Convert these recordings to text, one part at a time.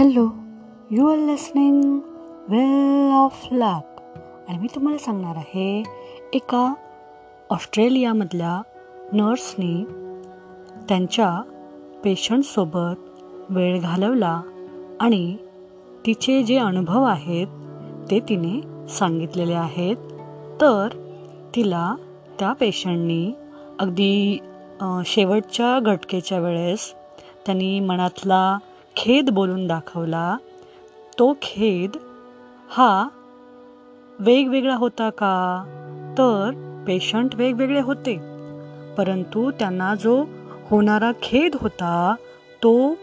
Hello you are listening well of luck. आणि मी तुम्हाला सांगणार आहे एका ऑस्ट्रेलियामधल्या नर्सनी त्यांच्या पेशंटसोबत वेळ घालवला आणि तिचे जे अनुभव आहेत ते तिने सांगितलेले आहेत. तर तिला त्या पेशंटनी अगदी शेवटच्या घटकेच्या वेळेस त्यांनी मनातला खेद बोलून दाखवला. तो खेद हा वेगवेगळा होता का? तर पेशंट वेगवेगळे होते. परंतु त्यांना जो होणारा खेद होता तो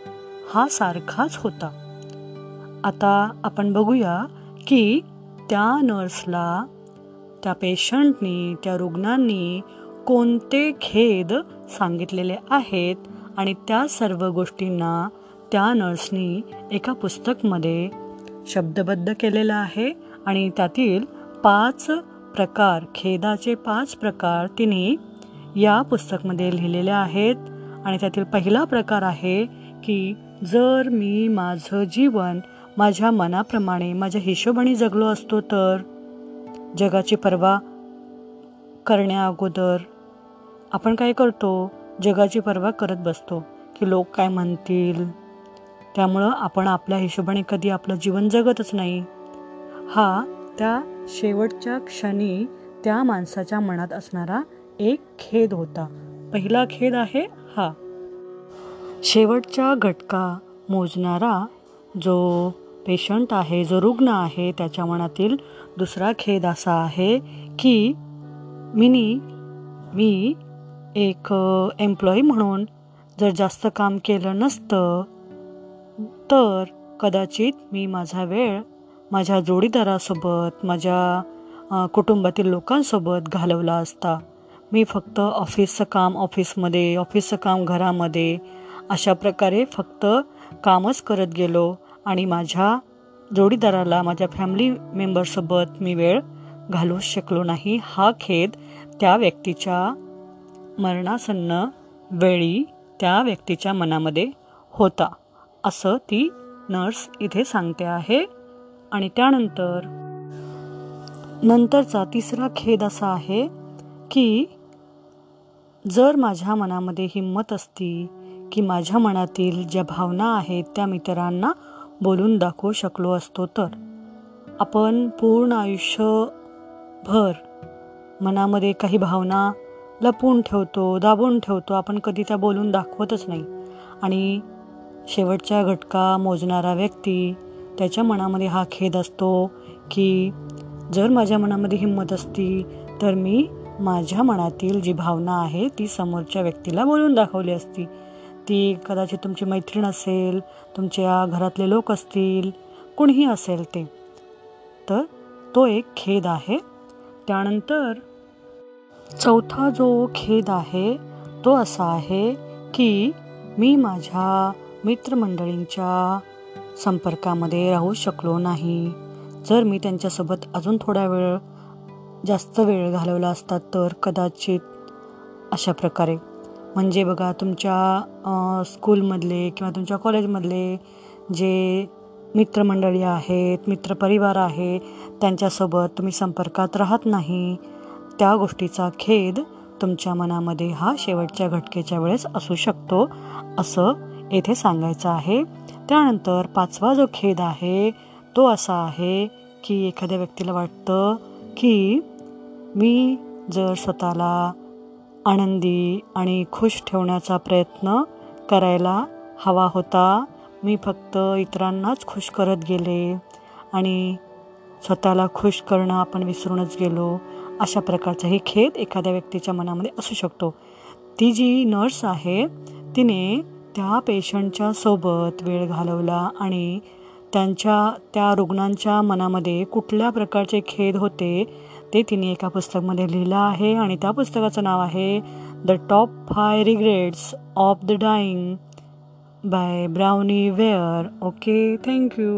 हा सारखाच होता. आता आपण बघूया की त्या नर्सला त्या पेशंटनी त्या रुग्णांनी कोणते खेद सांगितलेले आहेत आणि त्या सर्व गोष्टींना त्या नर्सनी एका पुस्तकमध्ये शब्दबद्ध केलेलं आहे आणि त्यातील पाच प्रकार खेदाचे पाच प्रकार तिने या पुस्तकमध्ये लिहिलेले आहेत. आणि त्यातील पहिला प्रकार आहे की जर मी माझं जीवन माझ्या मनाप्रमाणे माझ्या हिशोबाने जगलो असतो तर? जगाची पर्वा करण्या अगोदर आपण काय करतो? जगाची पर्वा करत बसतो. की लोक काय म्हणतील? त्यामुळं आपण आपल्या हिशोबाने कधी आपलं जीवन जगतच नाही. हा त्या शेवटच्या क्षणी त्या माणसाच्या मनात असणारा एक खेद होता. पहिला खेद आहे हा. शेवटच्या घटका मोजणारा जो पेशंट आहे जो रुग्ण आहे त्याच्या मनातील दुसरा खेद असा आहे की मिनी मी एक एम्प्लॉई म्हणून जर जास्त काम केलं नसतं तर कदाचित मी माझा वेळ माझ्या जोडीदारासोबत माझ्या कुटुंबातील लोकांसोबत घालवला असता. मी फक्त ऑफिसचं काम ऑफिसमध्ये ऑफिसचं काम घरामध्ये अशा प्रकारे फक्त कामच करत गेलो आणि माझ्या जोडीदाराला माझ्या फॅमिली मेंबरसोबत मी वेळ घालू शकलो नाही. हा खेद त्या व्यक्तीच्या मरणासन्न वेळी त्या व्यक्तीच्या मनामध्ये होता. असं ती नर्स इथे सांगते आहे. आणि त्यानंतर नंतरचा तिसरा खेद असा आहे की जर माझ्या मनामध्ये हिंमत असती की माझ्या मनातील ज्या भावना आहेत त्या मित्रांना बोलून दाखवू शकलो असतो तर आपण पूर्ण आयुष्यभर मनामध्ये काही भावना लपवून ठेवतो दाबून ठेवतो आपण कधी त्या बोलून दाखवतच नाही. आणि शेवटच्या घटका मोजणारा व्यक्ती त्याच्या मनामध्ये हा खेद असतो की जर माझ्या मनामध्ये हिंमत असती तर मी माझ्या मनातील जी भावना आहे ती समोरच्या व्यक्तीला बोलून दाखवली असती. ती कदाचित तुमची मैत्रीण असेल तुमच्या घरातले लोक असतील कुणीही असेल ते. तर तो एक खेद आहे. त्यानंतर चौथा जो खेद आहे तो असा आहे की मी माझ्या मित्रमंडळींच्या संपर्कामध्ये राहू शकलो नाही. जर मी त्यांच्यासोबत अजून थोडा वेळ जास्त वेळ घालवला असता तर कदाचित अशा प्रकारे. म्हणजे बघा तुमच्या स्कूलमधले किंवा तुमच्या कॉलेजमधले जे मित्रमंडळी आहेत मित्रपरिवार आहे त्यांच्यासोबत तुम्ही संपर्कात राहत नाही त्या गोष्टीचा खेद तुमच्या मनामध्ये हा शेवटच्या घटकेच्या वेळेस असू शकतो असं येथे सांगायचं आहे. त्यानंतर पाचवा जो खेद आहे तो असा आहे की एखाद्या व्यक्तीला वाटतं की मी जर स्वतःला आनंदी आणि खुश ठेवण्याचा प्रयत्न करायला हवा होता मी फक्त इतरांनाच खुश करत गेले आणि स्वतःला खुश करणं आपण विसरूनच गेलो. अशा प्रकारचाही खेद एखाद्या व्यक्तीच्या मनामध्ये असू शकतो. ती जी नर्स आहे तिने त्या पेशंटच्या सोबत वेळ घालवला आणि त्यांच्या त्या रुग्णांच्या मनामध्ये कुठल्या प्रकारचे खेद होते ते तिने एका पुस्तकमध्ये लिहिलं आहे आणि त्या पुस्तकाचं नाव आहे the top five regrets of the dying by Bronnie Ware okay thank you